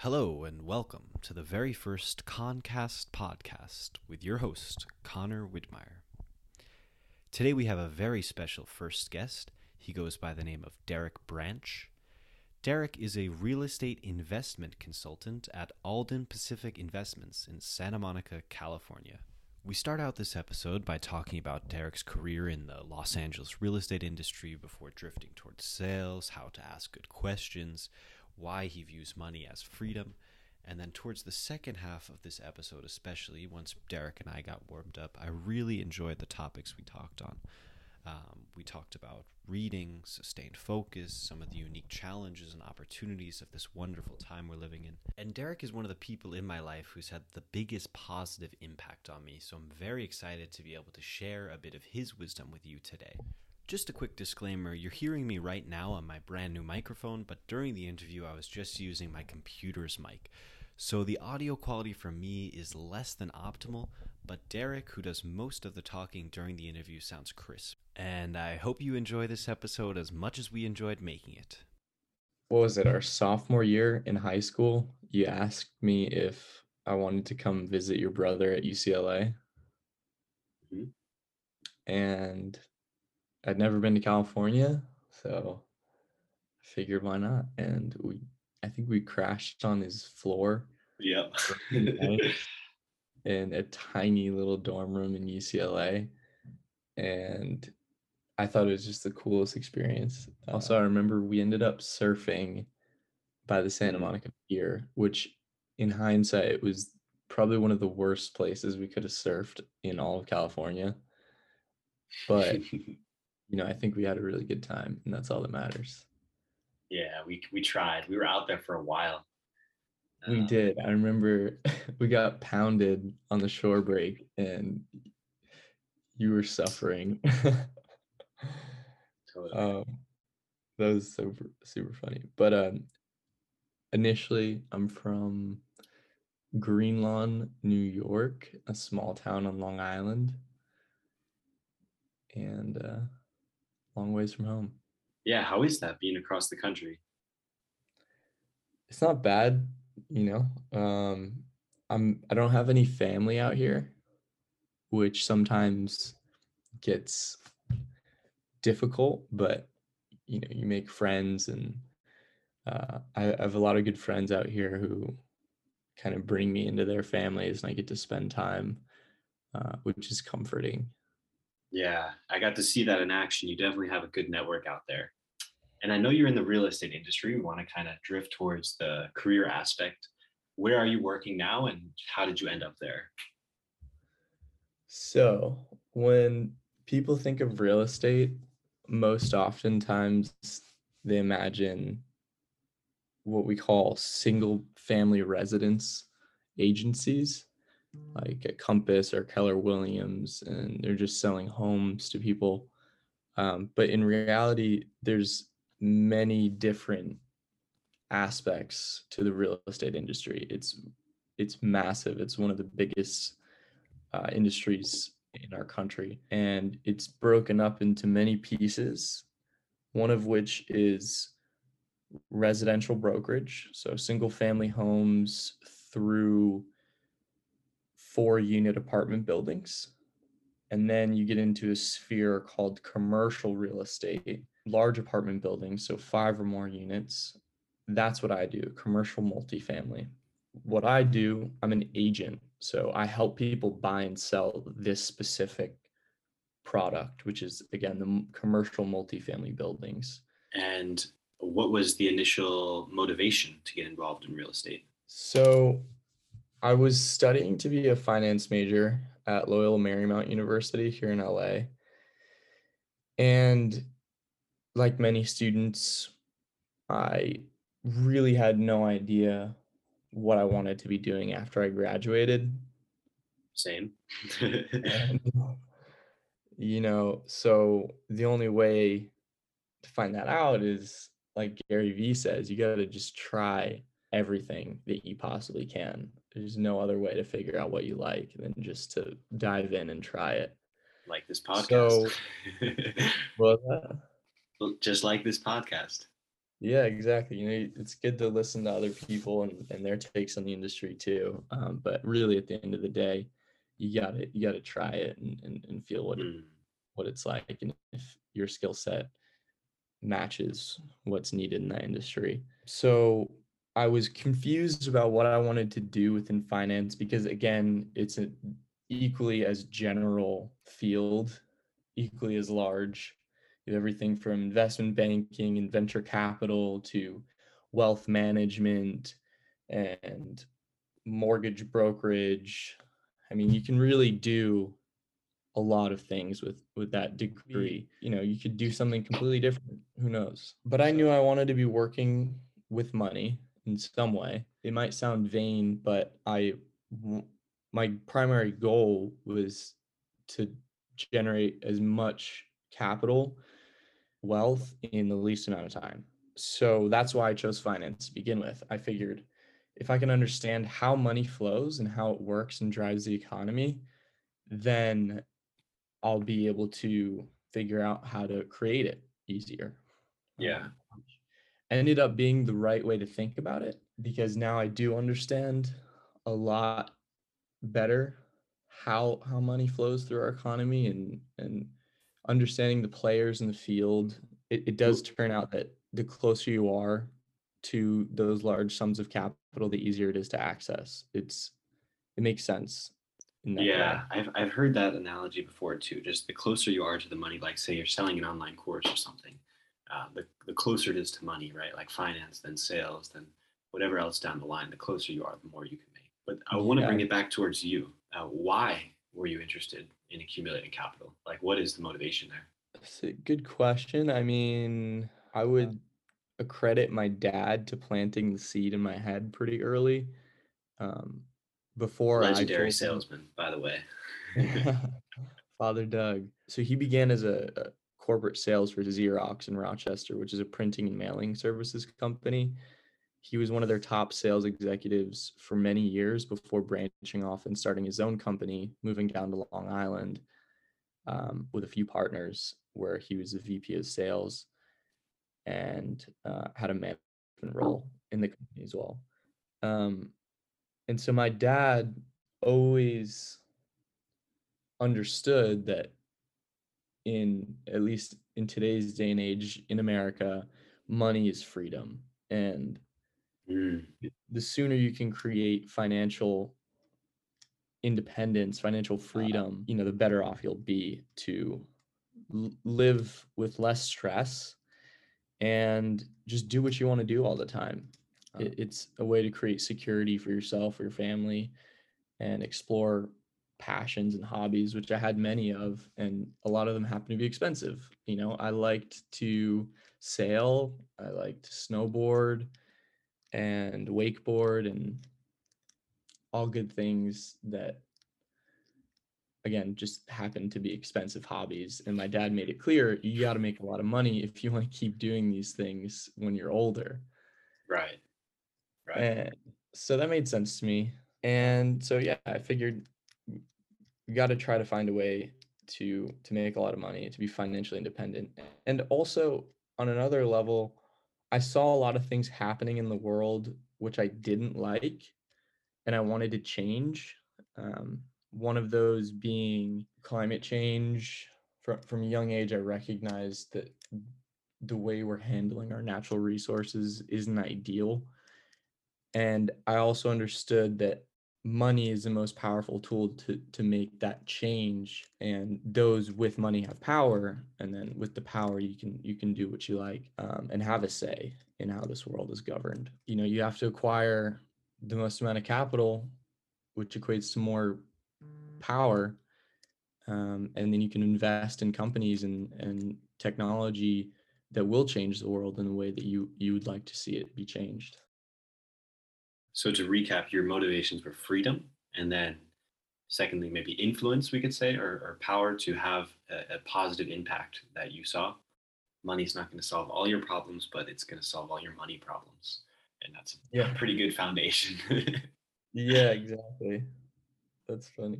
Hello and welcome to the very first Concast podcast with your host, Connor Widmaier. Today we have a very special first guest. He goes by the name of Derek Branch. Derek is a real estate investment consultant at Alden Pacific Investments in Santa Monica, California. We start out this episode by talking about Derek's career in the Los Angeles real estate industry before drifting towards sales, how to ask good questions, why he views money as freedom. And then, towards the second half of this episode, especially once Derek and I got warmed up, I really enjoyed the topics we talked on. Um, we talked about reading, sustained focus, some of the unique challenges and opportunities of this wonderful time we're living in. And Derek is one of the people in my life who's had the biggest positive impact on me, so I'm very excited to be able to share a bit of his wisdom with you today. Just a quick disclaimer you're hearing me right now on my brand new microphone, but during the interview, I was just using my computer's mic. So the audio quality for me is less than optimal, but Derek, who does most of the talking during the interview, sounds crisp. And I hope you enjoy this episode as much as we enjoyed making it. What was it, our sophomore year in high school? You asked me if I wanted to come visit your brother at UCLA. Mhm. And I'd never been to California, so I figured why not? And we I think we crashed on his floor Yep. in a tiny little dorm room in UCLA. And I thought it was just the coolest experience. Also, I remember we ended up surfing by the Santa Mm. Monica Pier, which in hindsight was probably one of the worst places we could have surfed in all of California. But, you know, I think we had a really good time, and that's all that matters. yeah, we we tried. We were out there for a while. We Um, did. I remember we got pounded on the shore break and you were suffering. totally. um, that was super super funny. But um initially I'm from Greenlawn, New York, a small town on Long Island. And uh long ways from home. yeah, how is that being across the country? it's not bad you know um i'm i don't have any family out here which sometimes gets difficult but you know you make friends and uh, I, I have a lot of good friends out here who kind of bring me into their families and i get to spend time uh, which is comforting Yeah, I got to see that in action. You definitely have a good network out there. And I know you're in the real estate industry. We want to kind of drift towards the career aspect. Where are you working now and how did you end up there? So, when people think of real estate, most oftentimes they imagine what we call single family residence agencies, like a Compass or Keller Williams, and they're just selling homes to people. Um, but in reality, there's many different aspects to the real estate industry. It's it's massive. It's one of the biggest uh, industries in our country, and it's broken up into many pieces. One of which is residential brokerage, so single family homes through four unit apartment buildings. And then you get into a sphere called commercial real estate, large apartment buildings, so five or more units. That's what I do, commercial multifamily what I do, I'm an agent. So I help people buy and sell this specific product, which is again the commercial multifamily buildings. And what was the initial motivation to get involved in real estate? So I was studying to be a finance major at Loyola Marymount University here in LA. And like many students, I really had no idea what I wanted to be doing after I graduated. Same. And, you know, so the only way to find that out is like Gary Vee says, you got to just try everything that you possibly can. There's no other way to figure out what you like than just to dive in and try it. like this podcast. Well, uh, Just like this podcast. Yeah, exactly. You know, it's good to listen to other people and, and their takes on the industry too. Um, but really, at the end of the day, you got to you got to try it and, and, and feel what it, Mm. what it's like, and if your skill set matches what's needed in that industry. So I was confused about what I wanted to do within finance because again, it's an equally as general field, equally as large. You have everything from investment banking and venture capital to wealth management and mortgage brokerage. I mean, you can really do a lot of things with with that degree. You know, you could do something completely different. Who knows? But I knew I wanted to be working with money in some way. It might sound vain, but I my primary goal was to generate as much capital wealth in the least amount of time. So that's why I chose finance to begin with. I figured if I can understand how money flows and how it works and drives the economy, then I'll be able to figure out how to create it easier. Yeah. Um, Ended up being the right way to think about it because now I do understand a lot better how how money flows through our economy and and understanding the players in the field. It, it does turn out that the closer you are to those large sums of capital, the easier it is to access. It's it makes sense that way. Yeah, I've I've heard that analogy before too. Just the closer you are to the money, like say you're selling an online course or something, uh, the the closer it is to money, right? Like finance, then sales, then whatever else down the line. The closer you are, the more you can make. But I want to bring it back towards you. Uh, why were you interested in accumulating capital? Like, what is the motivation there? That's a good question. I mean, I would accredit my dad to planting the seed in my head pretty early. Um, before I Legendary salesman, by the way. Father Doug. So he began as a, a corporate sales for Xerox in Rochester, which is a printing and mailing services company. He was one of their top sales executives for many years before branching off and starting his own company, moving down to Long Island um, with a few partners, where he was a VP of sales and uh, had a management role in the company as well. Um, and so my dad always understood that in at least in today's day and age in America, money is freedom. And Mm, the sooner you can create financial independence, financial uh, uh. freedom, you know, the better off you'll be to l- live with less stress and just do what you want to do all the time. Uh. It, it's a way to create security for yourself or your family and explore passions and hobbies, which I had many of, and a lot of them happen to be expensive. You know, I liked to sail, I liked to snowboard and wakeboard and all good things that again just happen to be expensive hobbies and my dad made it clear you got to make a lot of money if you want to keep doing these things when you're older right. Right. and so that made sense to me and so yeah i figured got to try to find a way to to make a lot of money to be financially independent and also on another level i saw a lot of things happening in the world which i didn't like and i wanted to change um, one of those being climate change. From, from a young age i recognized that the way we're handling our natural resources isn't ideal and i also understood that money is the most powerful tool to to make that change and those with money have power and then with the power you can you can do what you like um, and have a say in how this world is governed. You know you have to acquire the most amount of capital which equates to more power um, and then you can invest in companies and and technology that will change the world in the way that you you would like to see it be changed So to recap, your motivations were freedom, and then secondly, maybe influence, we could say, or, or power to have a, a positive impact that you saw. Money's not going to solve all your problems, but it's going to solve all your money problems, and that's a Yeah. pretty good foundation. yeah exactly that's funny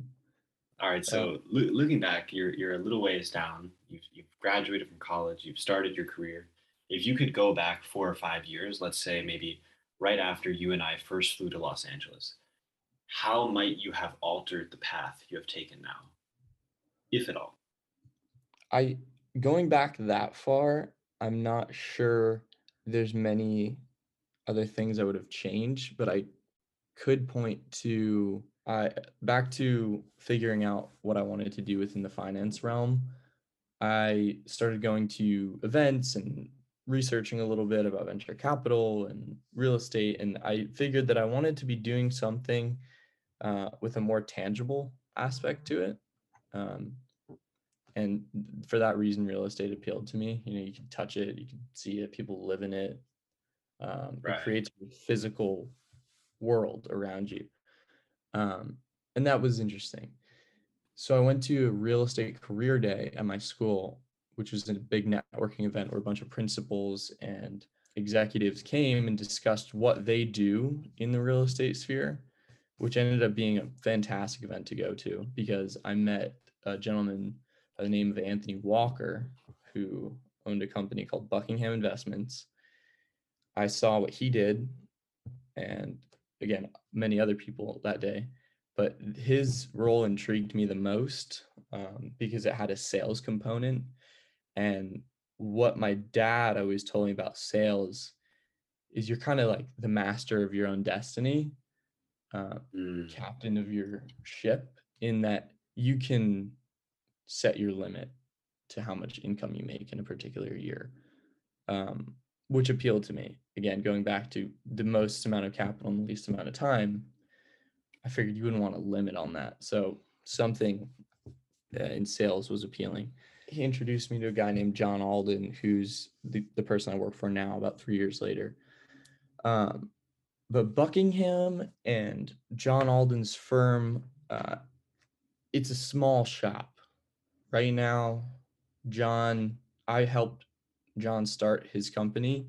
all right, so uh, loo- looking back, you're you're a little ways down. You've you've graduated from college. You've started your career. if you could go back four or five years, let's say maybe right after you and I first flew to Los Angeles, how might you have altered the path you have taken now, if at all? I going back that far, I'm not sure there's many other things I would have changed, but I could point to I back to figuring out what I wanted to do within the finance realm. I started going to events and researching a little bit about venture capital and real estate, and I figured that I wanted to be doing something uh, with a more tangible aspect to it. Um, and for that reason, real estate appealed to me. You know, you can touch it, you can see it, people live in it. Um, Right. It creates a physical world around you, um, and that was interesting. So I went to a real estate career day at my school, which was a big networking event where a bunch of principals and executives came and discussed what they do in the real estate sphere, which ended up being a fantastic event to go to because I met a gentleman by the name of Anthony Walker who owned a company called Buckingham Investments. I saw what he did and again many other people that day but his role intrigued me the most um, because it had a sales component and what my dad always told me about sales is you're kind of like the master of your own destiny uh, Mm, captain of your ship in that you can set your limit to how much income you make in a particular year um, which appealed to me. Again going back to the most amount of capital in the least amount of time i figured you wouldn't want a limit on that. So something uh, in sales was appealing he introduced me to a guy named john alden who's the, the person i work for now about three years later. Um, but buckingham and john alden's firm uh, it's a small shop. Right now john i helped john start his company.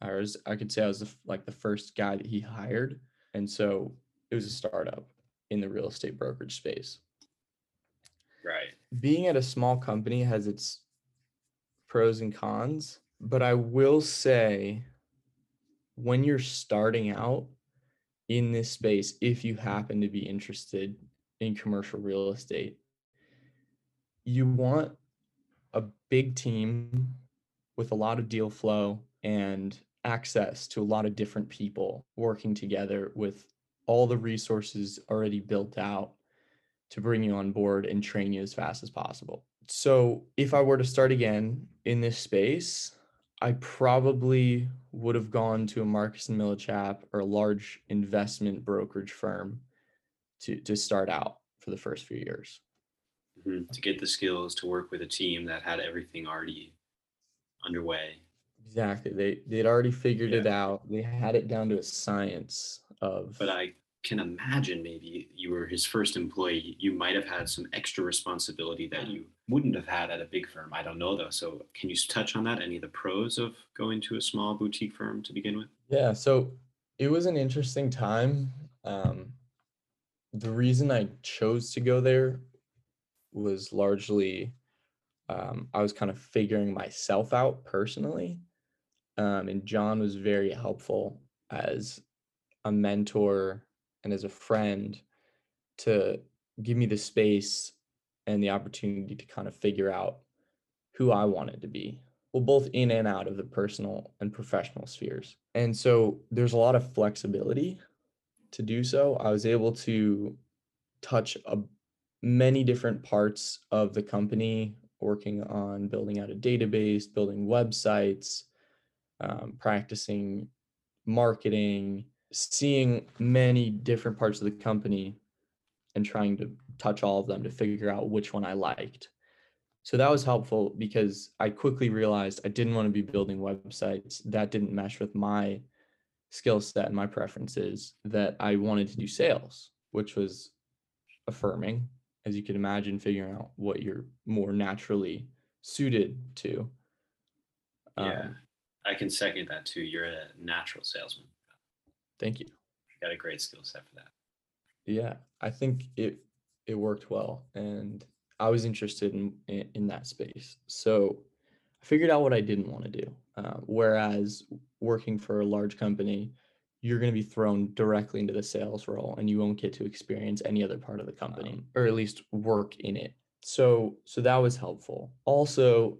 I was I could say I was the, like the first guy that he hired, and so it was a startup in the real estate brokerage space. Right. Being at a small company has its pros and cons, but I will say when you're starting out in this space, if you happen to be interested in commercial real estate, you want a big team with a lot of deal flow and access to a lot of different people working together with all the resources already built out to bring you on board and train you as fast as possible. So, if I were to start again in this space, I probably would have gone to a Marcus and Millichap or a large investment brokerage firm to to start out for the first few years. Mhm. To get the skills to work with a team that had everything already underway. Exactly. They they'd already figured it out. They had it down to a science of But I can imagine maybe you were his first employee. You might have had some extra responsibility that you wouldn't have had at a big firm. I don't know though. So can you touch on that? Any of the pros of going to a small boutique firm to begin with? Yeah, so it was an interesting time. Um, the reason I chose to go there was largely um, I was kind of figuring myself out personally. Um, and John was very helpful as a mentor and as a friend to give me the space and the opportunity to kind of figure out who I wanted to be well, both in and out of the personal and professional spheres. And so there's a lot of flexibility to do so. I was able to touch a, many different parts of the company, working on building out a database, building websites, um, practicing marketing, seeing many different parts of the company and trying to touch all of them to figure out which one I liked. So that was helpful because I quickly realized I didn't want to be building websites that didn't mesh with my skill set and my preferences, that I wanted to do sales, which was affirming, as you can imagine, figuring out what you're more naturally suited to. Yeah. Um, I can second that too. You're a natural salesman. Thank you. You got a great skill set for that. Yeah, I think it it worked well, and I was interested in in, in that space. So I figured out what I didn't want to do. Uh, whereas working for a large company, you're going to be thrown directly into the sales role and you won't get to experience any other part of the company um, or at least work in it. So so that was helpful. Also,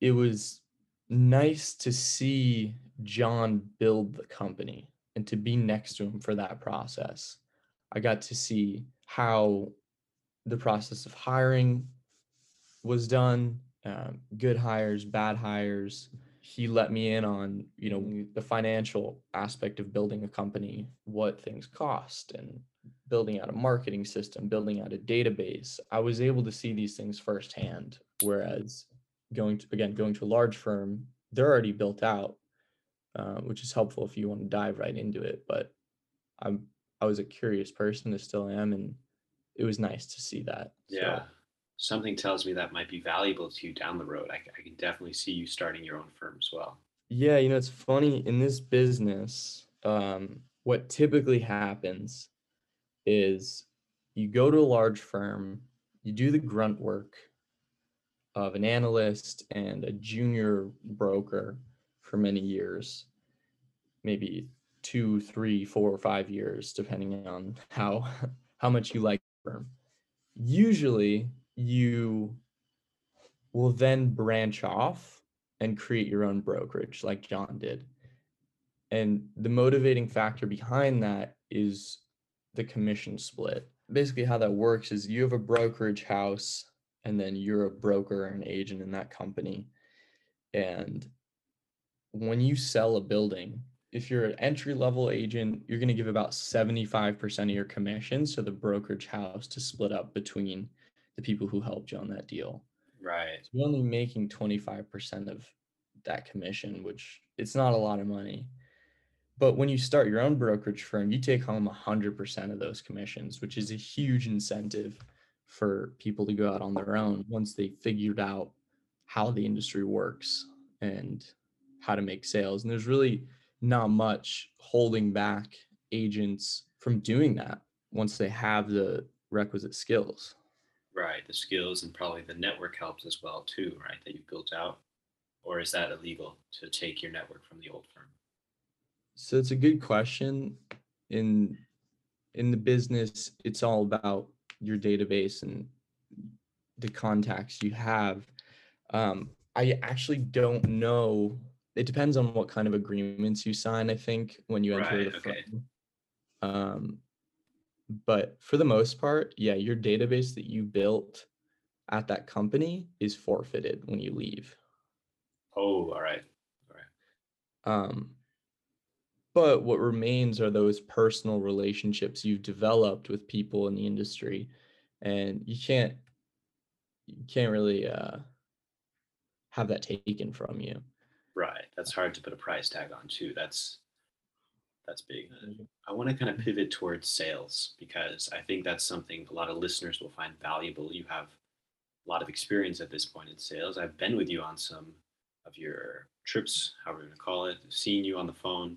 it was nice to see John build the company and to be next to him for that process. I got to see how the process of hiring was done, um, good hires, bad hires. He let me in on, you know, the financial aspect of building a company, what things cost, and building out a marketing system, building out a database. I was able to see these things firsthand. Whereas going to again going to a large firm, they're already built out, uh, which is helpful if you want to dive right into it. But I'm I was a curious person, I still am, and it was nice to see that. Yeah. So, Something tells me that might be valuable to you down the road. I, I can definitely see you starting your own firm as well. Yeah, you know, it's funny in this business, um, what typically happens is you go to a large firm, you do the grunt work of an analyst and a junior broker for many years, maybe two, three, four, or five years, depending on how how much you like the firm. Usually, you will then branch off and create your own brokerage, like John did. And the motivating factor behind that is the commission split. Basically, how that works is you have a brokerage house, and then you're a broker or an agent in that company. And when you sell a building, if you're an entry level agent, you're going to give about 75% of your commissions to the brokerage house to split up between the people who helped you on that deal. Right. So you're only making 25% of that commission, which it's not a lot of money. But when you start your own brokerage firm, you take home 100% of those commissions, which is a huge incentive for people to go out on their own once they figured out how the industry works and how to make sales. And there's really not much holding back agents from doing that once they have the requisite skills. Right, the skills and probably the network helps as well too, right? That you've built out, or is that illegal to take your network from the old firm? So it's a good question. In in the business, it's all about your database and the contacts you have. Um, I actually don't know. It depends on what kind of agreements you sign. I think when you enter right, the okay. firm. Um, but for the most part, yeah, your database that you built at that company is forfeited when you leave. Oh, all right. All right. Um, but what remains are those personal relationships you've developed with people in the industry. And you can't you can't really uh, have that taken from you. Right. That's hard to put a price tag on too. That's that's big. Mm-hmm. I want to kind of pivot towards sales because I think that's something a lot of listeners will find valuable. You have a lot of experience at this point in sales. I've been with you on some of your trips, however you want to call it, seeing you on the phone.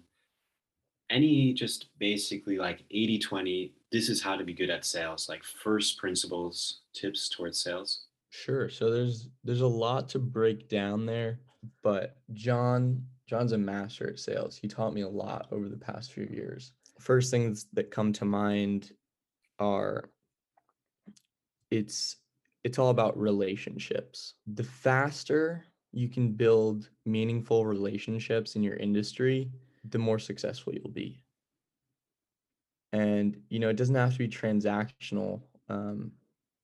Any just basically like 80 20, this is how to be good at sales, like first principles, tips towards sales? Sure. So there's there's a lot to break down there, but John John's a master at sales. He taught me a lot over the past few years. First things that come to mind are it's it's all about relationships. The faster you can build meaningful relationships in your industry, the more successful you'll be. And you know, it doesn't have to be transactional. Um,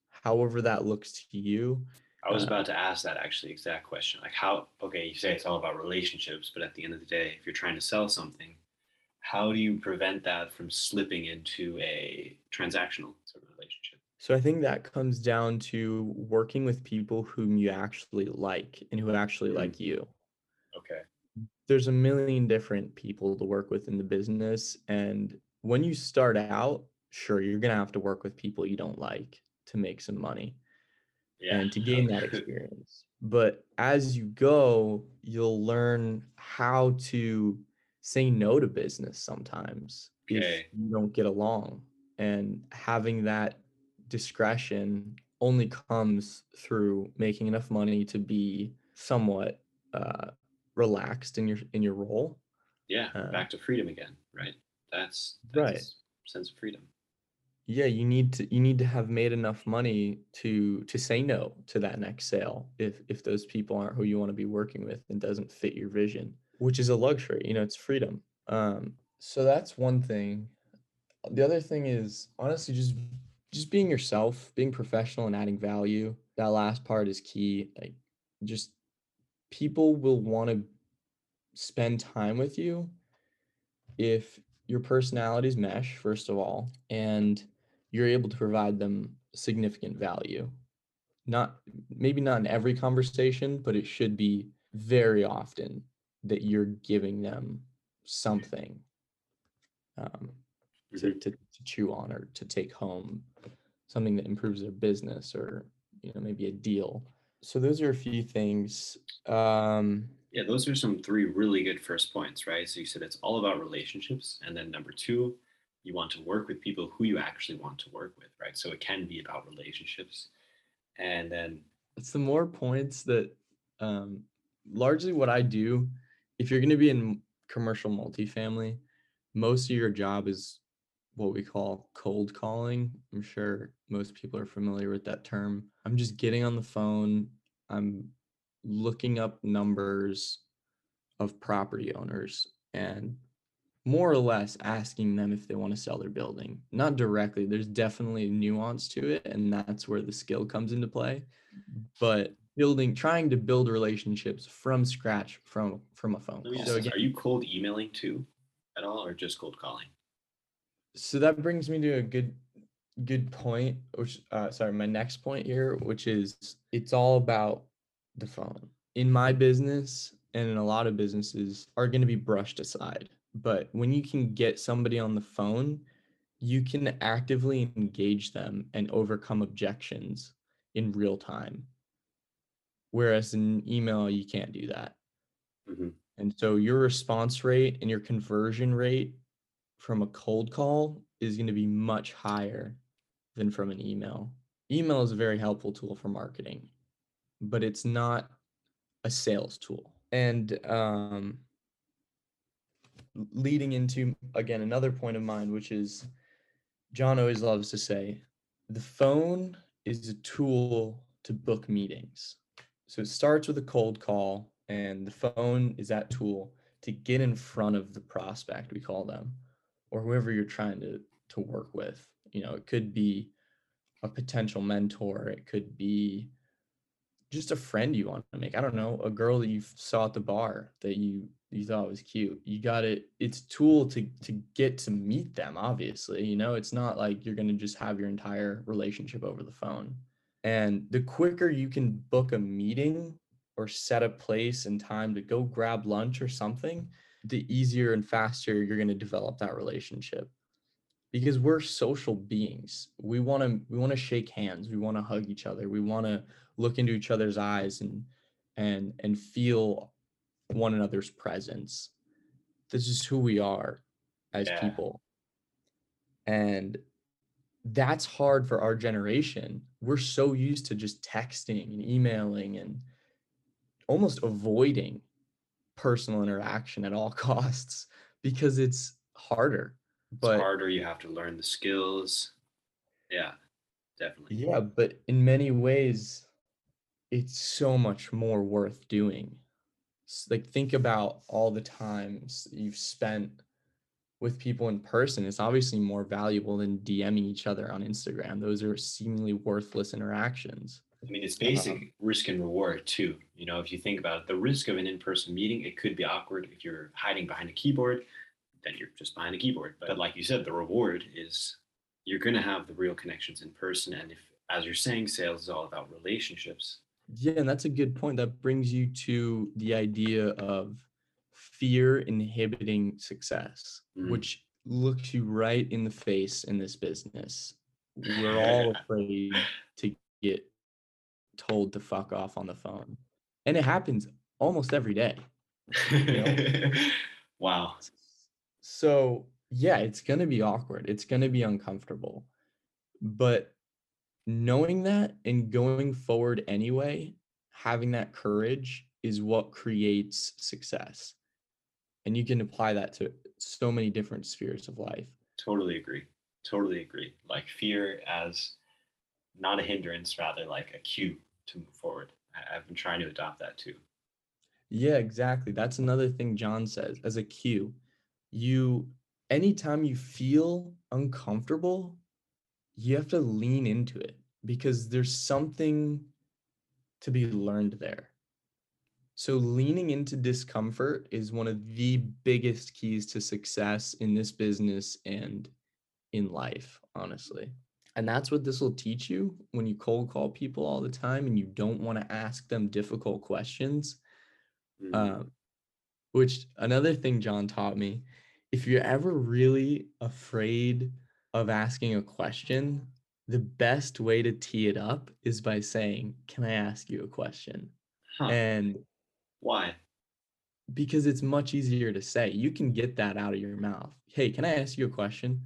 however that looks to you, I was uh, about to ask that actually exact question. Like how okay, you say it's all about relationships, but at the end of the day, if you're trying to sell something, how do you prevent that from slipping into a transactional sort of relationship? So I think that comes down to working with people whom you actually like and who actually mm-hmm. like you. Okay. There's a million different people to work with in the business and when you start out, sure you're going to have to work with people you don't like to make some money yeah. and to gain that experience. But as you go, you'll learn how to say no to business sometimes okay. if you don't get along. And having that discretion only comes through making enough money to be somewhat uh, relaxed in your in your role. Yeah, Uh, back to freedom again, right? That's, Right. sense of freedom. Yeah, you need to you need to have made enough money to to say no to that next sale if if those people aren't who you want to be working with and doesn't fit your vision, which is a luxury, you know, it's freedom. Um so that's one thing. The other thing is honestly just just being yourself, being professional and adding value. That last part is key. Like just people will want to spend time with you if your personalities mesh first of all and you're able to provide them significant value not maybe not in every conversation but it should be very often that you're giving them something um, to, Mhm. to, to chew on or to take home something that improves their business or you know maybe a deal so those are a few things um, Yeah, those are some three really good first points, right? So you said it's all about relationships. And then number two, you want to work with people who you actually want to work with, right? So it can be about relationships. And then, it's the more points that um largely what I do if you're going to be in commercial multifamily most of your job is what we call cold calling I'm sure most people are familiar with that term I'm just getting on the phone I'm looking up numbers of property owners and more or less asking them if they want to sell their building not directly there's definitely nuance to it and that's where the skill comes into play but building trying to build relationships from scratch from from a phone call. So again, are you cold emailing too at all or just cold calling? so that brings me to a good good point which uh sorry my next point here which is it's all about the phone in my business and in a lot of businesses are going to be brushed aside but when you can get somebody on the phone you can actively engage them and overcome objections in real time whereas in email you can't do that Mhm. And so your response rate and your conversion rate from a cold call is going to be much higher than from an email. Email is a very helpful tool for marketing, but it's not a sales tool. And um, leading into, again, another point of mine, which is John always loves to say the phone is a tool to book meetings. So it starts with a cold call, and the phone is that tool to get in front of the prospect, we call them, or whoever you're trying to to work with. You know, it could be a potential mentor, it could be just a friend you want to make. I don't know, a girl that you saw at the bar that you you thought was cute. You got it. It's tool to to get to meet them. Obviously, you know, it's not like you're gonna just have your entire relationship over the phone. And the quicker you can book a meeting or set a place and time to go grab lunch or something, the easier and faster you're to develop that relationship. Because we're social beings. We want to we want to shake hands, we want to hug each other, we want to look into each other's eyes and and and feel one another's presence. This is who we are as Yeah. people. And that's hard for our generation. We're so used to just texting and emailing and almost avoiding personal interaction at all costs because it's harder. It's But harder. You have to learn the skills. Yeah, definitely. yeah, but in many ways, it's so much more worth doing. S- Like, think about all the times you've spent with people in person. It's obviously more valuable than DMing each other on Instagram. Those are seemingly worthless interactions. I mean, it's uh-huh. basic risk and reward too. You know, if you think about it, the risk of an in-person meeting, it could be awkward if you're hiding behind a keyboard, then you're just behind a keyboard. But like you said, the reward is you're going to have the real connections in person. And if, as you're saying, sales is all about relationships. Yeah, and that's a good point. That brings you to the idea of fear inhibiting success, Mm. which looks you right in the face in this business. We're all afraid to get told to fuck off on the phone. And it happens almost every day. wow. So, yeah, it's going to be awkward. It's going to be uncomfortable. But knowing that and going forward anyway, having that courage is what creates success. And you can apply that to so many different spheres of life. Totally agree. Totally agree. Like fear as not a hindrance, rather like a cue to move forward. I've been trying to adopt that too. Yeah, exactly. That's another thing John says as a cue. You, anytime you feel uncomfortable, you have to lean into it because there's something to be learned there. So, leaning into discomfort is one of the biggest keys to success in this business and in life, honestly. And that's what this will teach you when you cold call people all the time and you don't want to ask them difficult questions. Mm. Uh, which another thing John taught me if you're ever really afraid of asking a question, the best way to tee it up is by saying, Can I ask you a question? Huh. And Why? because it's much easier to say, you can get that out of your mouth. Hey, can I ask you a question?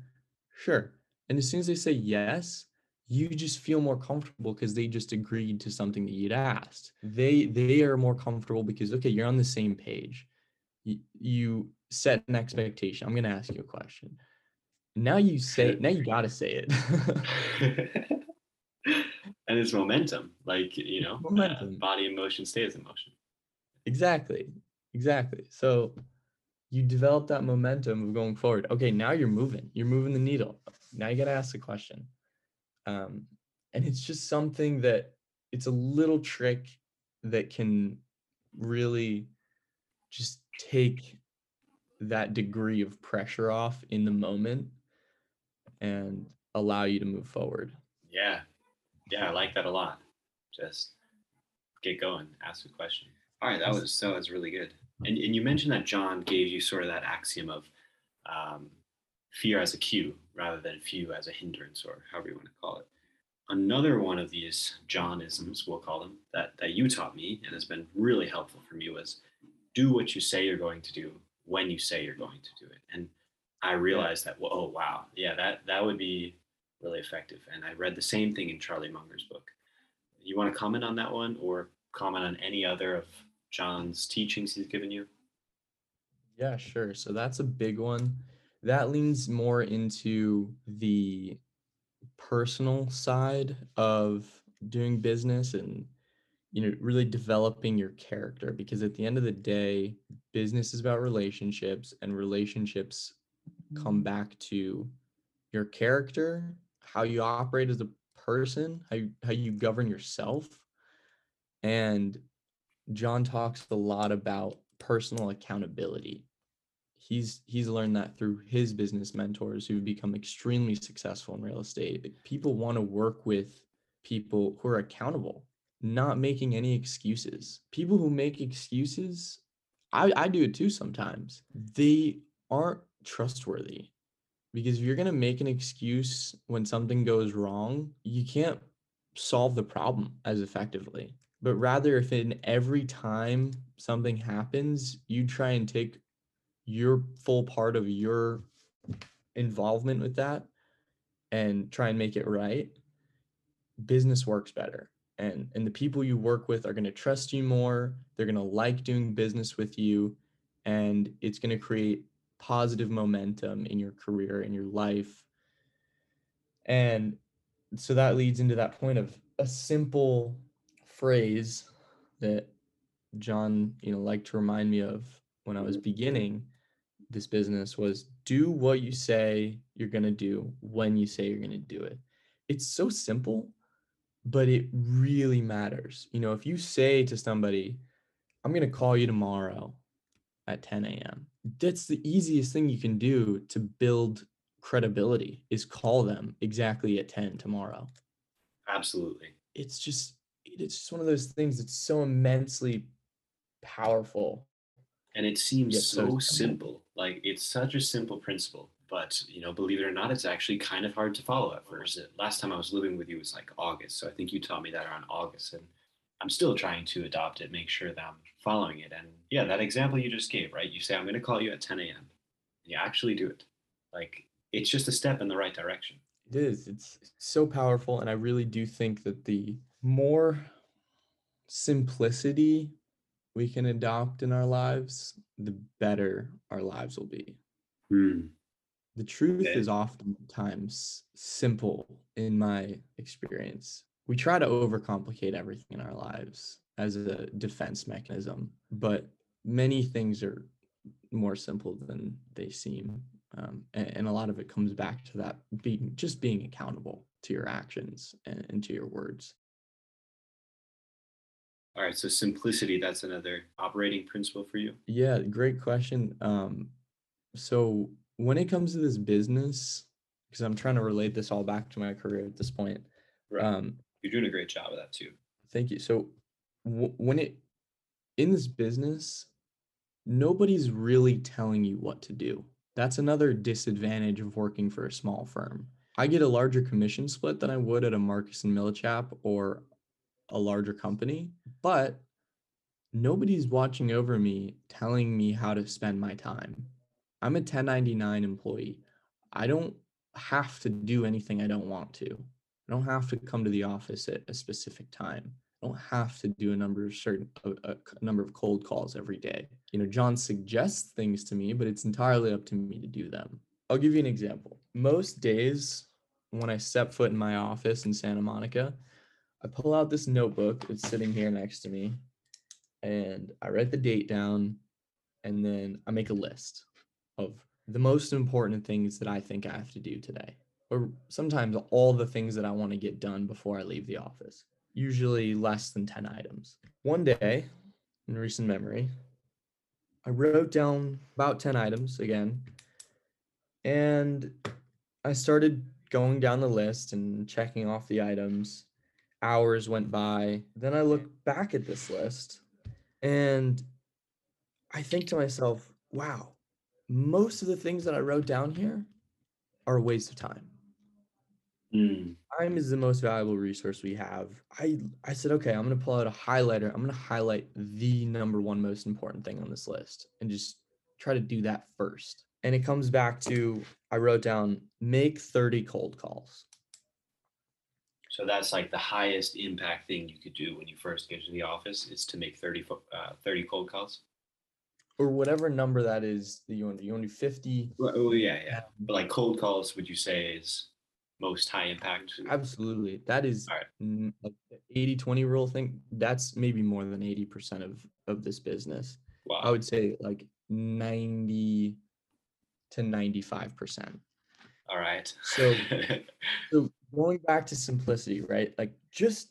Sure. And as soon as they say yes, you just feel more comfortable because they just agreed to something that you'd asked. They they are more comfortable because okay, you're on the same page. You, you set an expectation. I'm going to ask you a question. Now you say now you got to say it. and it's momentum. Like, you know, uh, body in motion stays in motion. Exactly. Exactly. So you develop that momentum of going forward. Okay, now you're moving. You're moving the needle. Now you got to ask the question. Um, and it's just something that it's a little trick that can really just take that degree of pressure off in the moment and allow you to move forward. Yeah. Yeah, I like that a lot. Just get going, ask a question. All right, that was so that's really good. And and you mentioned that John gave you sort of that axiom of um, fear as a cue rather than few as a hindrance, or however you want to call it. Another one of these Johnisms, we'll call them, that that you taught me and has been really helpful for me was do what you say you're going to do when you say you're going to do it. And I realized that, well, oh wow, yeah, that that would be really effective. And I read the same thing in Charlie Munger's book. You want to comment on that one or comment on any other of John's teachings he's given you? Yeah, sure. So that's a big one. That leans more into the personal side of doing business and you know really developing your character because at the end of the day business is about relationships and relationships come mm-hmm. back to your character how you operate as a person how you, how you govern yourself and john talks a lot about personal accountability. He's he's learned that through his business mentors who've become extremely successful in real estate. People want to work with people who are accountable not making any excuses. People who make excuses i i do it too sometimes. They aren't trustworthy. Because if you're going to make an excuse when something goes wrong you can't solve the problem as effectively. But rather if in every time something happens you try and take your full part of your involvement with that and try and make it right business works better. And and the people you work with are going to trust you more they're going to like doing business with you and it's going to create positive momentum in your career in your life. And so that leads into that point of a simple phrase that john you know liked to remind me of when i was mm-hmm. beginning this business was do what you say you're going to do when you say you're going to do it. It's so simple but it really matters. You know if you say to somebody i'm going to call you tomorrow at 10 a.m that's the easiest thing you can do to build credibility is call them exactly at 10 tomorrow Absolutely. it's just it's just one of those things that's so immensely powerful And it seems so so simple. Like it's such a simple principle, but you know, believe it or not, it's actually kind of hard to follow at first. Last time I was living with you was like August, so I think you taught me that around August, and I'm still trying to adopt it, make sure that I'm following it. And yeah, that example you just gave, right? You say I'm going to call you at 10 a.m. You actually do it. Like it's just a step in the right direction. It is. It's so powerful. And I really do think that the more simplicity we can adopt in our lives, the better our lives will be. Hmm. The truth is oftentimes simple in my experience. We try to overcomplicate everything in our lives as a defense mechanism, but many things are more simple than they seem. Um, and, and a lot of it comes back to that being just being accountable to your actions and, and to your words. All right. So simplicity, that's another operating principle for you. Yeah, great question. Um, so when it comes to this business, because I'm trying to relate this all back to my career at this point. Right. Um, You're doing a great job of that too. thank you. So when it in this business, nobody's really telling you what to do. That's another disadvantage of working for a small firm. I get a larger commission split than I would at a Marcus and Millichap or a larger company, but nobody's watching over me telling me how to spend my time. I'm a 1099 employee. I don't have to do anything I don't want to. I don't have to come to the office at a specific time. Don't have to do a number of certain a number of cold calls every day. You know, John suggests things to me, but it's entirely up to me to do them. I'll give you an example. Most days when I step foot in my office in Santa Monica, I pull out this notebook. It's sitting here next to me, and I write the date down, and then I make a list of the most important things that I think I have to do today, or sometimes all the things that I want to get done before I leave the office. Usually less than 10 items. One day, in recent memory, I wrote down about 10 items again, and I started going down the list and checking off the items. Hours went by. Then I look back at this list and I think to myself, wow, most of the things that I wrote down here are a waste of time. Hmm. Time is the most valuable resource we have. I I said, okay, I'm gonna pull out a highlighter. I'm gonna highlight the number one most important thing on this list and just try to do that first. And it comes back to I wrote down make 30 cold calls. So that's like the highest impact thing you could do when you first get to the office is to make 30, uh, 30 cold calls. Or whatever number that is that you want to do. You want to do 50. Well, oh, yeah, yeah. But like cold calls, would you say is most high impact? Absolutely. That is like 80 20 rule thing. That's maybe more than 80% of, of this business. Wow. I would say like 90 to 95%. All right. So- So going back to simplicity, right? Like just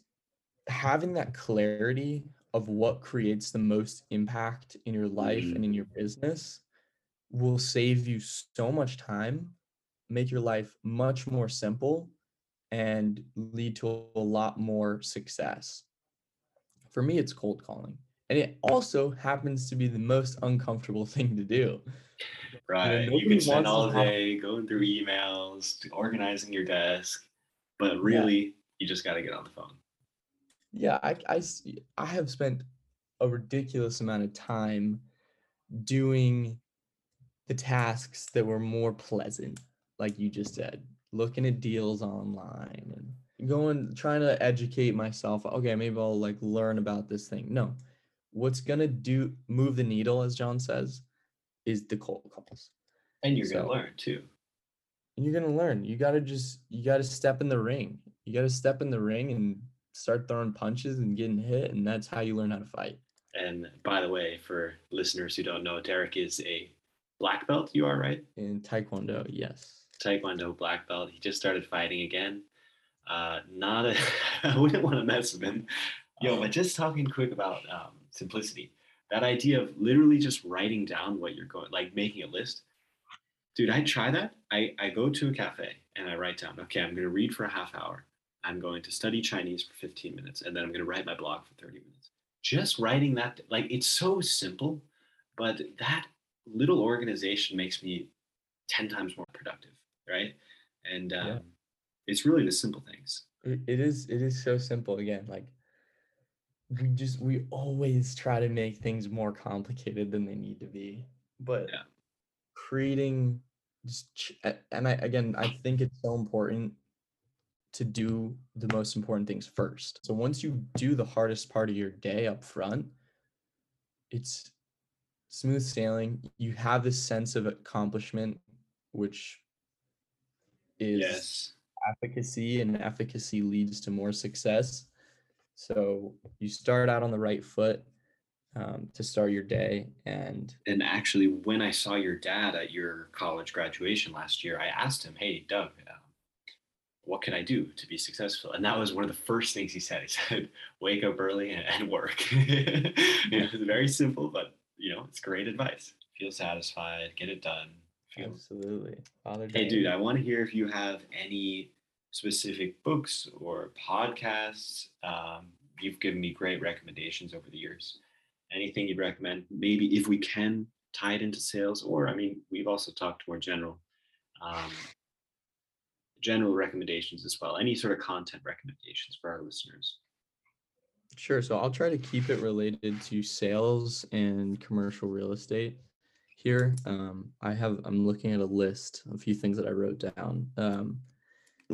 having that clarity of what creates the most impact in your life Mhm. and in your business will save you so much time, make your life much more simple, and lead to a lot more success. For me, it's cold calling. And it also happens to be the most uncomfortable thing to do. right. You nobody can spend all have- day going through emails, organizing your desk, but really, you just got to get on the phone. Yeah, I I have spent a ridiculous amount of time doing the tasks that were more pleasant, like you just said, looking at deals online and going trying to educate myself. Okay, maybe I'll like learn about this thing. No, what's gonna do move the needle, as John says, is the cold calls. And you're gonna learn too. And you're gonna learn. You gotta just you gotta step in the ring. You gotta step in the ring and start throwing punches and getting hit, and that's how you learn how to fight. And by the way, for listeners who don't know, Derek is a black belt. You are right. In Taekwondo, yes. Taekwondo black belt. He just started fighting again. Uh, not a, I wouldn't want to mess with him. Yo, but just talking quick about um, simplicity. That idea of literally just writing down what you're going, like making a list. Dude, I try that. I, I go to a cafe and I write down, okay, I'm going to read for a half hour. I'm going to study Chinese for 15 minutes, and then I'm going to write my blog for 30 minutes. Just writing that, like, it's so simple, but that little organization makes me 10 times more productive, right? And um, Yeah. it's really the simple things. It, it is it is so simple again. Like we just we always try to make things more complicated than they need to be. But Yeah. creating just ch- and I again I think it's so important to do the most important things first. So once you do the hardest part of your day up front, it's smooth sailing. You have this sense of accomplishment, which is Yes. efficacy, and efficacy leads to more success. So you start out on the right foot um, to start your day, and And actually, when I saw your dad at your college graduation last year, I asked him, "Hey, Doug, um, what can I do to be successful?" And that was one of the first things he said. He said, "Wake up early and, and work." you know, it's very simple, but you know, it's great advice. Feel satisfied, get it done. Feel absolutely, Father Hey, Day. dude, I want to hear if you have any specific books or podcasts. Um, you've given me great recommendations over the years. Anything you'd recommend? Maybe if we can tie it into sales, or I mean, we've also talked more general, um, general recommendations as well. Any sort of content recommendations for our listeners? Sure. So I'll try to keep it related to sales and commercial real estate here. Um, I have, I'm looking at a list, a few things that I wrote down. Um,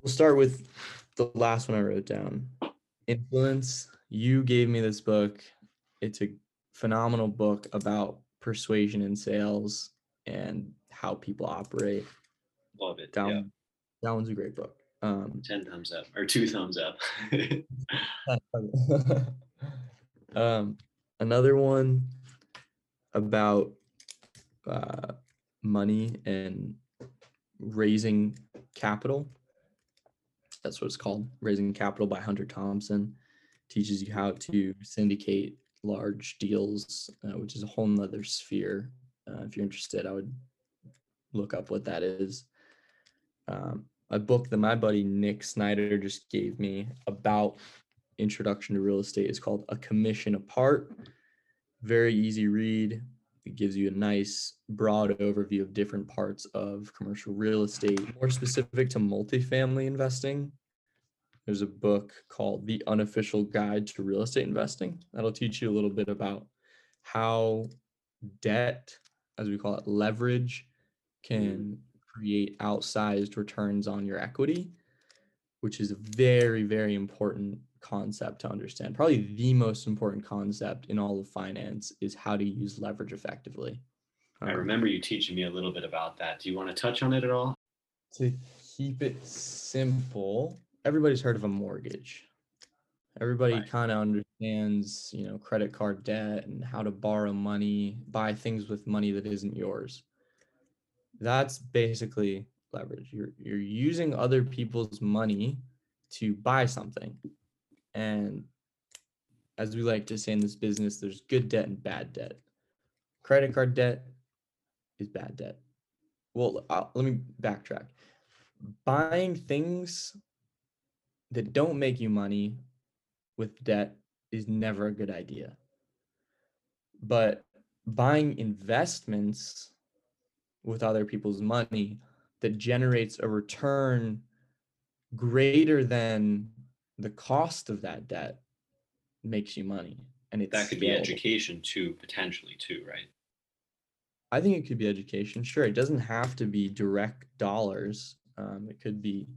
we'll start with the last one I wrote down Influence. You gave me this book. It's a phenomenal book about persuasion and sales and how people operate. Love it. That, Yeah. that one's a great book. Um, Ten thumbs up or two thumbs up. um, another one about uh, money and raising capital. That's what it's called. Raising Capital by Hunter Thompson teaches you how to syndicate large deals, uh, which is a whole nother sphere. Uh, if you're interested, I would look up what that is. Um, a book that my buddy Nick Snyder just gave me about introduction to real estate is called A Commission Apart. Very easy read. It gives you a nice broad overview of different parts of commercial real estate, more specific to multifamily investing. There's a book called The Unofficial Guide to Real Estate Investing. That'll teach you a little bit about how debt, as we call it, leverage, can mm-hmm. create outsized returns on your equity, which is very, very important concept to understand. Probably the most important concept in all of finance is how to use leverage effectively. I Um, remember you teaching me a little bit about that. Do you want to touch on it at all? to keep it simple, everybody's heard of a mortgage. Everybody Right. kind of understands, you know, credit card debt and how to borrow money, buy things with money that isn't yours. That's basically leverage. You're you're using other people's money to buy something. And as we like to say in this business, there's good debt and bad debt. Credit card debt is bad debt. Well, uh, let me backtrack. Buying things that don't make you money with debt is never a good idea. But buying investments with other people's money that generates a return greater than the cost of that debt makes you money. And it's That could be education too, potentially too, right? I think it could be education. Sure, it doesn't have to be direct dollars. Um, it could be,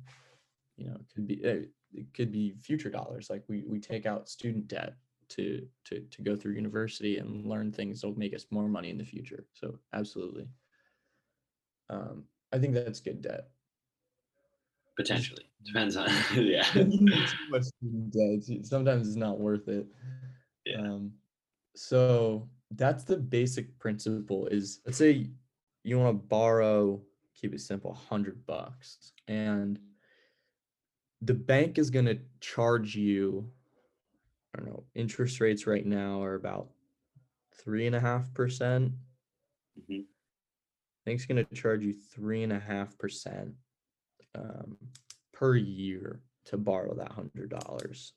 you know, it could be uh, it could be future dollars. Like we we take out student debt to to to go through university and learn things that'll make us more money in the future. So absolutely. Um, I think that's good debt. Potentially. Depends on yeah. Too much student debt. Sometimes it's not worth it. Yeah. Um, so that's the basic principle is let's say you want to borrow, keep it simple, hundred bucks. And the bank is gonna charge you, I don't know, interest rates right now are about three and a half percent. Mhm. Bank's gonna charge you three and a half percent um, per year to borrow that hundred dollars.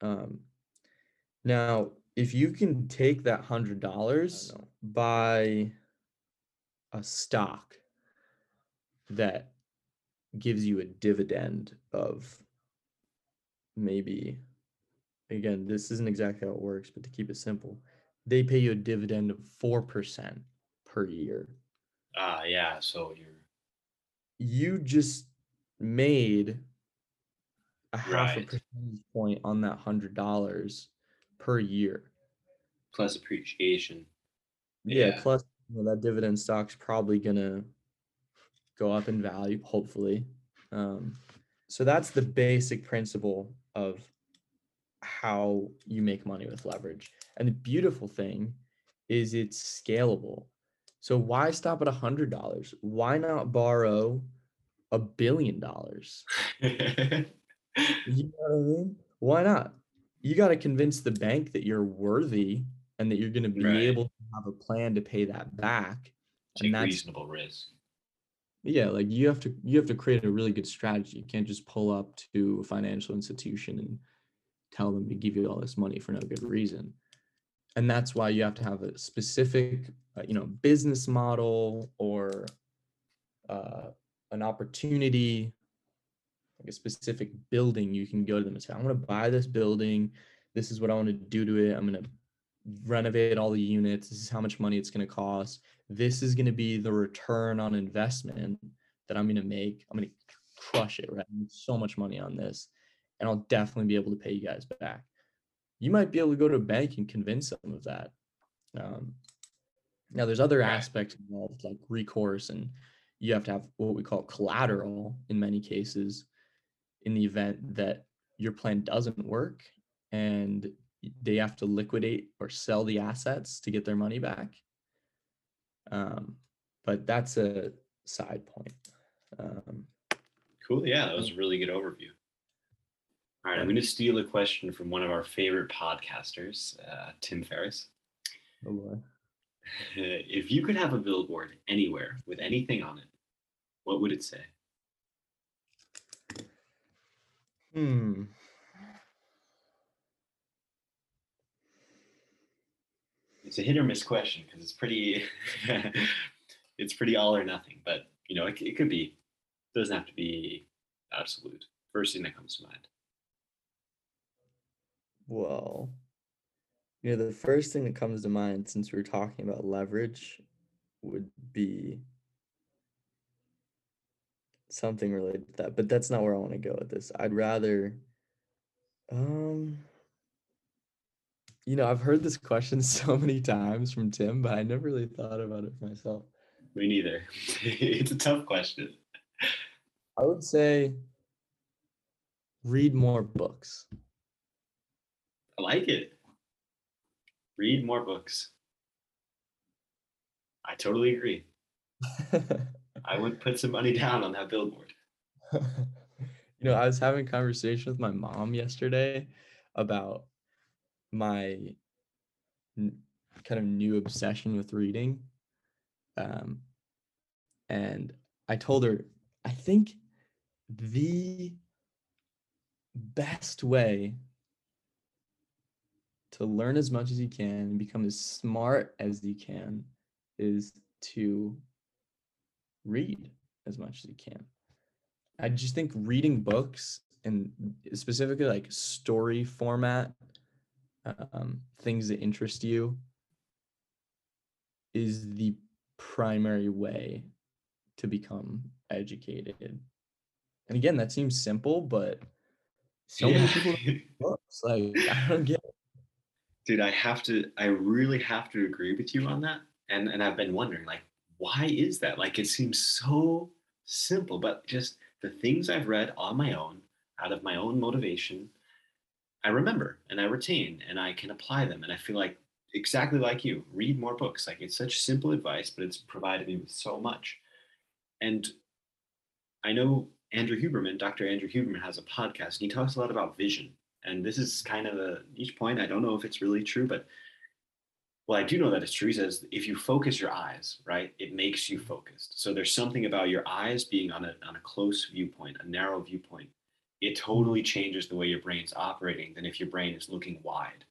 Um, now, if you can take that hundred dollars, buy a stock that gives you a dividend of maybe, again, this isn't exactly how it works, but to keep it simple, they pay you a dividend of four percent per year. Ah, yeah. So you're You just made a half a percentage point on that hundred dollars per year. plus appreciation. Yeah, Yeah. plus you know, that dividend stock's probably gonna go up in value, hopefully. Um, so that's the basic principle of how you make money with leverage. And the beautiful thing is it's scalable. So why stop at a hundred dollars? Why not borrow a billion dollars? You know what I mean? Why not? You got to convince the bank that you're worthy and that you're going to be Right. able to have a plan to pay that back. Take And that's reasonable risk. yeah, like you have to you have to create a really good strategy. You can't just pull up to a financial institution and tell them to give you all this money for no good reason. And that's why you have to have a specific, uh, you know, business model or uh, an opportunity, like a specific building. You can go to them and say, "I want to buy this building. This is what I want to do to it. I'm going to renovate all the units. This is how much money it's going to cost. This is going to be the return on investment that I'm going to make. I'm going to crush it, right? So much money on this, and I'll definitely be able to pay you guys back. You might be able to go to a bank and convince them of that. Um, now, there's other aspects involved, like recourse, and you have to have what we call collateral in many cases in the event that your plan doesn't work and they have to liquidate or sell the assets to get their money back. Um, but that's a side point. Um, Cool. Yeah, that was a really good overview. All right, I'm going to steal a question from one of our favorite podcasters, uh, Tim Ferriss. oh boy. If you could have a billboard anywhere with anything on it, what would it say? Hmm. It's a hit or miss question because it's pretty, it's pretty all or nothing. But you know, it, it could be. Doesn't have to be absolute. First thing that comes to mind. Well, you know, the first thing that comes to mind since we are talking about leverage would be something related to that, but that's not where I want to go with this. I'd rather, um, you know, I've heard this question so many times from Tim, but I never really thought about it myself. Me neither. it's a tough question. I would say read more books. I like it. Read more books. I totally agree. I would put some money down on that billboard. you know, I was having a conversation with my mom yesterday about my n- kind of new obsession with reading. Um, and I told her, I think the best way to learn as much as you can and become as smart as you can is to read as much as you can. I just think reading books and specifically like story format, um, things that interest you, is the primary way to become educated. And again, that seems simple, but so many people read books. Like I don't get. Dude, I have to I really have to agree with you on that. And and I've been wondering like why is that? Like it seems so simple, but just the things I've read on my own out of my own motivation, I remember and I retain and I can apply them and I feel like exactly like you, read more books. Like it's such simple advice, but it's provided me with so much. And I know Andrew Huberman, Dr. Andrew Huberman has a podcast and he talks a lot about vision. And this is kind of a each point. I don't know if it's really true, but well, I do know that it's true. He says if you focus your eyes, right, it makes you focused. So there's something about your eyes being on a on a close viewpoint, a narrow viewpoint. It totally changes the way your brain's operating than if your brain is looking wide.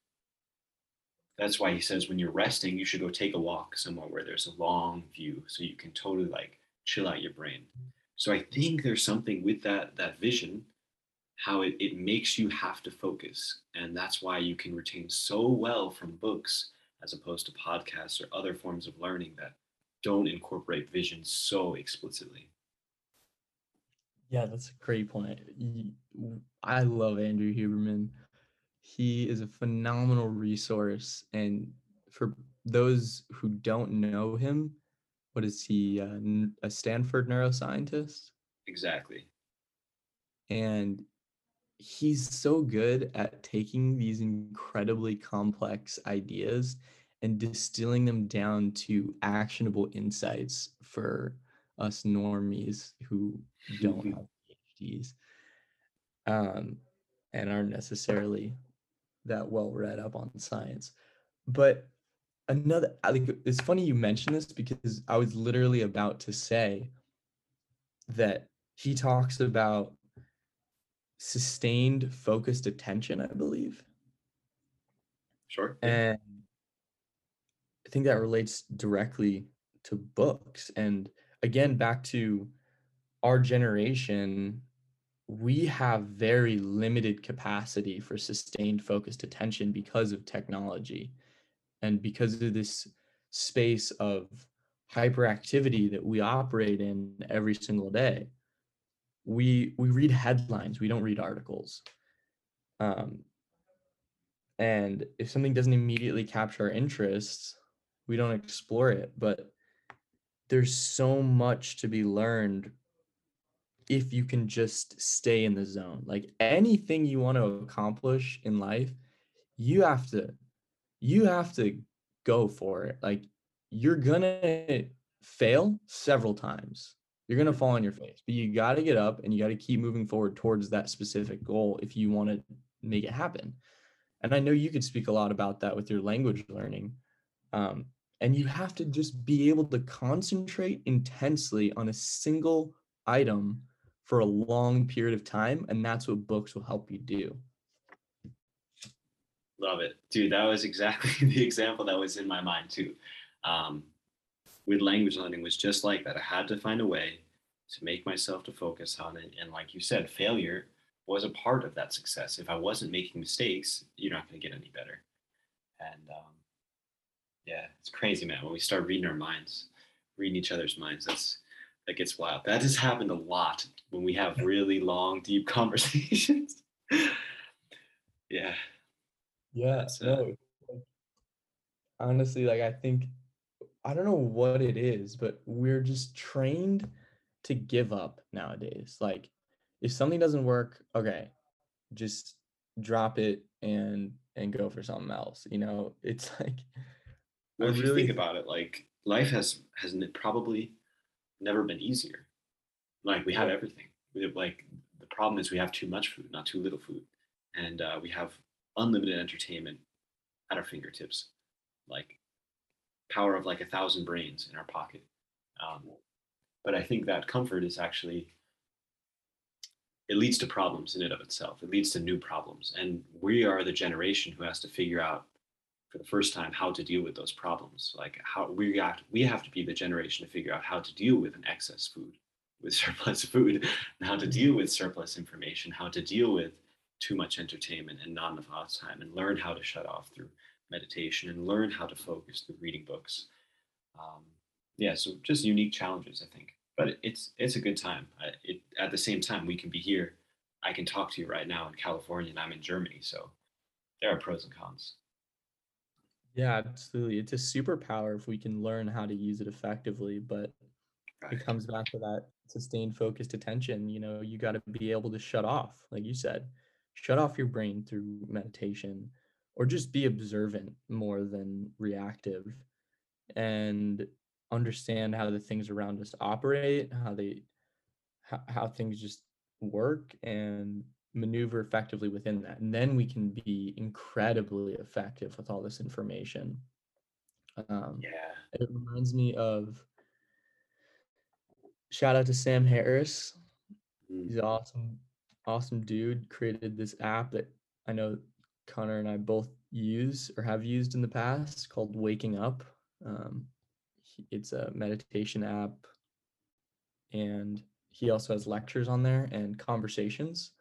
That's why he says when you're resting, you should go take a walk somewhere where there's a long view so you can totally like chill out your brain. So I think there's something with that that vision, how it, it makes you have to focus. And that's why you can retain so well from books as opposed to podcasts or other forms of learning that don't incorporate vision so explicitly. Yeah, that's a great point. I love Andrew Huberman. He is a phenomenal resource, and for those who don't know him, what is he? Uh, a Stanford neuroscientist, Exactly. and he's so good at taking these incredibly complex ideas and distilling them down to actionable insights for us normies who don't have PhDs um, and aren't necessarily that well read up on science. But another, I think it's funny you mention this because I was literally about to say that he talks about sustained focused attention, I believe. Sure. And I think that relates directly to books. And again, back to our generation, we have very limited capacity for sustained focused attention because of technology and because of this space of hyperactivity that we operate in every single day we we read headlines we don't read articles. Um, and if something doesn't immediately capture our interests we don't explore it. But there's so much to be learned if you can just stay in the zone. Like anything you want to accomplish in life you have to you have to go for it. Like you're gonna fail several times you're going to fall on your face but you got to get up and you got to keep moving forward towards that specific goal if you want to make it happen and i know you could speak a lot about that with your language learning um, and you have to just be able to concentrate intensely on a single item for a long period of time and that's what books will help you do Love it, dude. That was exactly the example that was in my mind too. Um, with language learning was just like that. I had to find a way to make myself to focus on it. And like you said, failure was a part of that success. If I wasn't making mistakes, you're not going to get any better. And um, yeah, it's crazy, man. When we start reading our minds, reading each other's minds, that's that gets wild. That has happened a lot when we have really long, deep conversations. yeah. Yeah, uh, no. Honestly, like I think I don't know what it is, but we're just trained to give up nowadays. Like if something doesn't work, okay, just drop it and and go for something else. You know, it's like Well, if you really think about it, like life has has probably never been easier. Like we have everything. We have, like the problem is we have too much food, not too little food, and uh, we have unlimited entertainment at our fingertips, like power of like a thousand brains in our pocket. Um, but I think that comfort is actually it leads to problems in and of itself. It leads to new problems, and we are the generation who has to figure out for the first time how to deal with those problems. Like how we have we have to be the generation to figure out how to deal with an excess food, with surplus food, and how to deal with surplus information, how to deal with too much entertainment and not enough off time, and learn how to shut off through meditation and learn how to focus through reading books. Um, yeah, so just unique challenges, I think. But it's it's a good time. I, it, at the same time, we can be here. I can talk to you right now in California, and I'm in Germany. So there are pros and cons. yeah, absolutely. It's a superpower if we can learn how to use it effectively, but Right. it comes back to that sustained focused attention you know you got to be able to shut off like you said shut off your brain through meditation or just be observant more than reactive and understand how the things around us operate how they how, how things just work and maneuver effectively within that and then we can be incredibly effective with all this information um, Yeah. it reminds me of shout out to Sam Harris. Mm. He's awesome, awesome dude. Created this app that I know Connor and I both use or have used in the past called Waking Up. Um, it's a meditation app, and he also has lectures on there and conversations.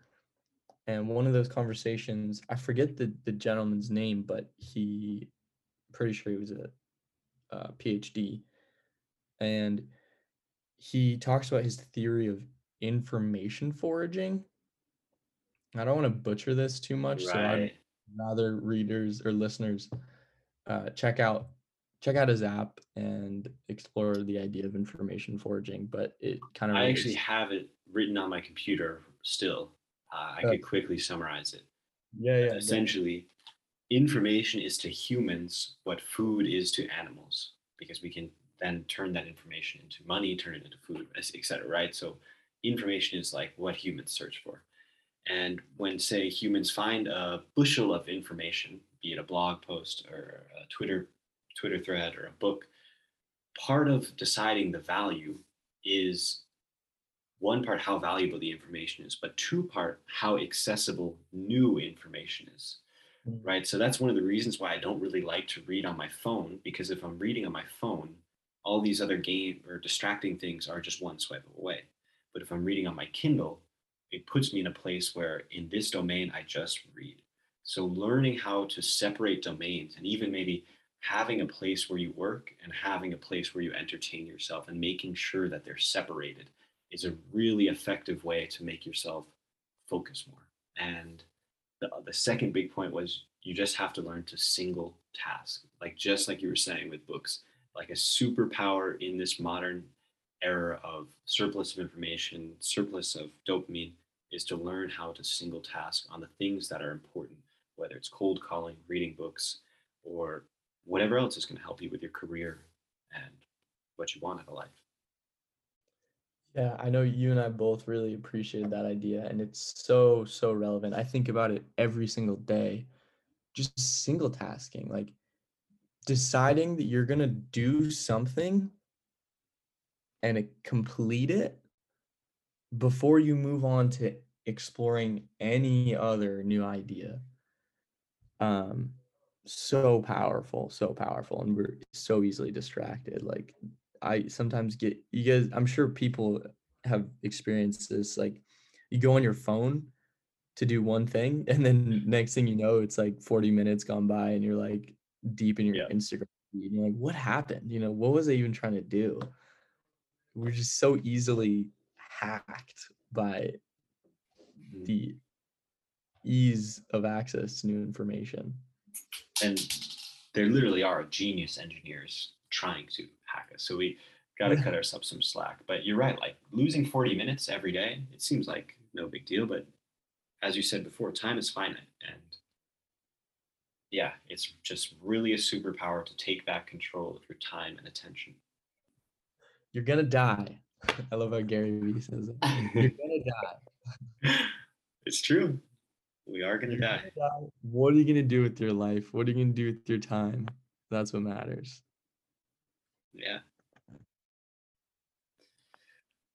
And one of those conversations, I forget the the gentleman's name, but he, pretty sure he was a, a PhD, and he talks about his theory of information foraging. I don't want to butcher this too much, so I'd Right. Rather readers or listeners uh, check out check out his app and explore the idea of information foraging. But it kind of I actually have it written on my computer still. Uh, I Oh. could quickly summarize it. yeah yeah Essentially, information is to humans what food is to animals, because we can then turn that information into money, turn it into food, etc. Right? So, information is like what humans search for. And when, say, humans find a bushel of information, be it a blog post or a Twitter Twitter thread or a book, part of deciding the value is one part how valuable the information is, but two part how accessible new information is. Mm. Right. So that's one of the reasons why I don't really like to read on my phone because if I'm reading on my phone, all these other game or distracting things are just one swipe away. But if I'm reading on my Kindle, it puts me in a place where in this domain I just read. So learning how to separate domains and even maybe having a place where you work and having a place where you entertain yourself and making sure that they're separated is a really effective way to make yourself focus more. And the, the second big point was you just have to learn to single task, like just like you were saying with books, like a superpower in this modern era of surplus of information, surplus of dopamine, is to learn how to single task on the things that are important, whether it's cold calling, reading books, or whatever else is going to help you with your career and what you want out of life. Yeah, I know you and I both really appreciated that idea, and it's so, so relevant. I think about it every single day, just single tasking, like deciding that you're going to do something and complete it before you move on to exploring any other new idea. Um, so powerful, so powerful, and we're so easily distracted. Like I sometimes get you guys I'm sure people have experienced this like you go on your phone to do one thing and then next thing you know it's like 40 minutes gone by and you're like deep in your Yeah. Instagram feed, and you're like what happened you know what was I even trying to do we're just so easily hacked by mm-hmm. the ease of access to new information and there literally are genius engineers trying to hack us. So we got to cut ourselves some slack. But you're right, like losing 40 minutes every day, it seems like no big deal. But as you said before, time is finite. And yeah, it's just really a superpower to take back control of your time and attention. you're gonna die I love how Gary Vee says it you're gonna die it's true. We are going to die. gonna die. What are you gonna do with your life? What are you gonna do with your time? That's what matters. Yeah.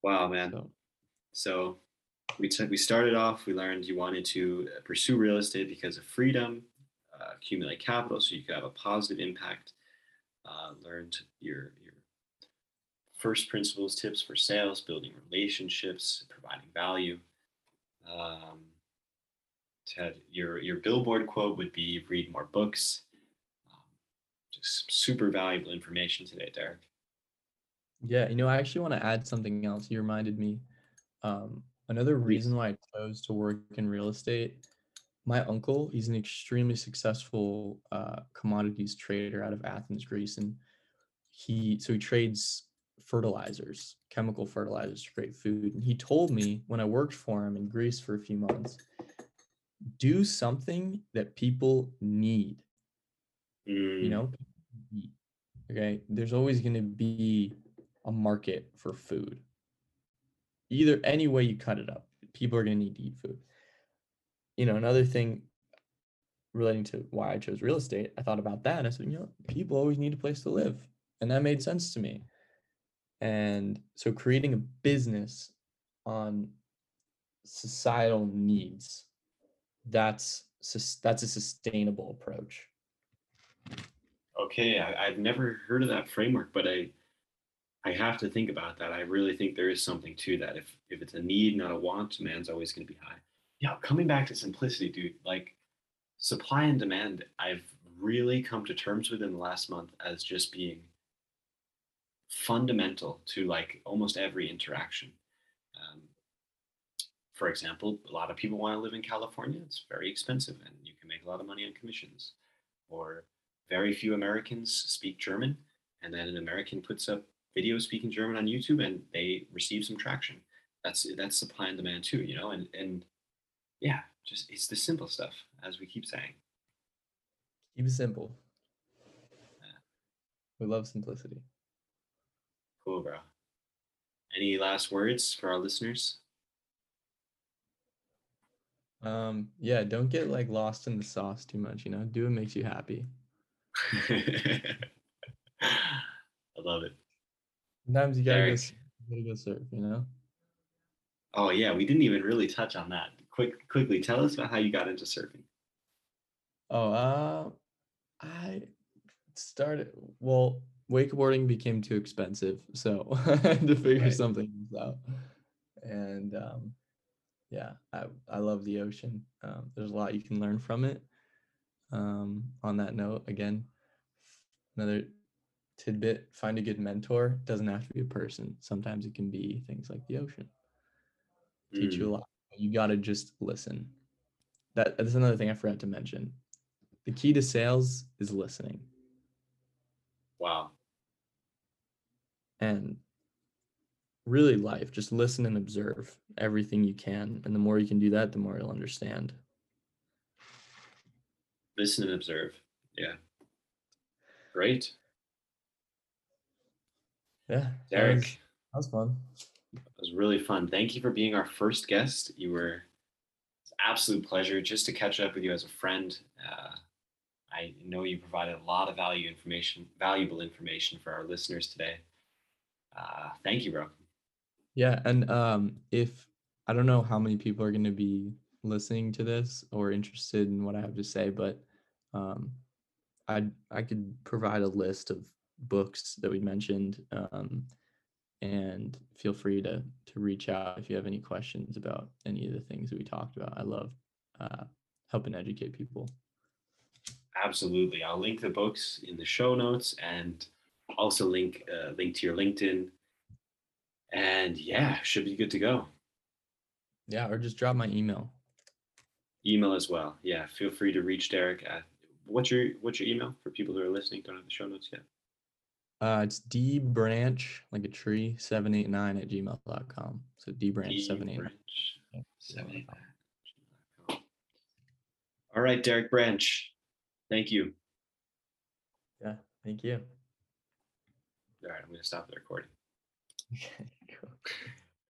Wow, man. So, So we took we started off. We learned you wanted to pursue real estate because of freedom, uh, accumulate capital, so you could have a positive impact. Uh, learned your your first principles tips for sales, building relationships, providing value. Um, Ted, your your billboard quote would be read more books. Um, just super valuable information today, Derek. yeah, you know, I actually want to add something else. You reminded me. Um, another reason why I chose to work in real estate. My uncle, he's an extremely successful uh, commodities trader out of Athens, Greece, and he so he trades fertilizers, chemical fertilizers to create food. And he told me when I worked for him in Greece for a few months, do something that people need. Mm, you know okay? There's always going to be a market for food. Either any way you cut it up people are going to need to eat food. You know another thing relating to why i chose real estate i thought about that. And i said you know people always need a place to live. And that made sense to me and so creating a business on societal needs that's that's a sustainable approach. Okay I, i've never heard of that framework but i i have to think about that. I really think there is something to that. If if it's a need not a want demand's always going to be high. Yeah coming back to simplicity dude like supply and demand i've really come to terms with in the last month as just being fundamental to like almost every interaction um, for example a lot of people want to live in california it's very expensive and you can make a lot of money on commissions or very few Americans speak German, and then an American puts up videos speaking German on YouTube, and they receive some traction. That's that's supply and demand too, you know. And and yeah, just it's the simple stuff, as we keep saying. Keep it simple. Yeah. We love simplicity. Cool, bro. Any last words for our listeners? Um, yeah, don't get like lost in the sauce too much, you know. Do what makes you happy. I love it. Sometimes you gotta go, you gotta go surf, you know. Oh yeah, we didn't even really touch on that. Quick, quickly, tell us about how you got into surfing. Oh, uh, I started. Well, wakeboarding became too expensive, so I had to figure Right. something else out. And um, yeah, I I love the ocean. Um, there's a lot you can learn from it. Um, on that note, again, another tidbit: find a good mentor. Doesn't have to be a person. Sometimes it can be things like the ocean. Teach you a lot. You gotta just listen. That that's another thing I forgot to mention. The key to sales is listening. Wow. And really life just listen and observe everything you can and the more you can do that the more you'll understand Listen and observe. Yeah. Great. yeah that Derek, was, that was fun it was really fun. Thank you for being our first guest. You were it's absolute pleasure just to catch up with you as a friend. Uh, I know you provided a lot of value information, valuable information for our listeners today. Uh, thank you, bro. yeah and um if i don't know how many people are going to be listening to this or interested in what i have to say but um i i could provide a list of books that we mentioned um and feel free to to reach out if you have any questions about any of the things that we talked about i love uh, helping educate people Absolutely. I'll link the books in the show notes and also link uh, link to your LinkedIn. And yeah, should be good to go. yeah or just drop my email Email as well. Yeah, feel free to reach Derek at what's your what's your email for people who are listening don't have the show notes yet. Uh, it's D branch, like a tree, 789 at gmail.com. So D branch E 789. Branch, Yeah, 789. All right, Derek Branch. Thank you. Yeah, thank you. All right, I'm going to stop the recording. Okay, cool.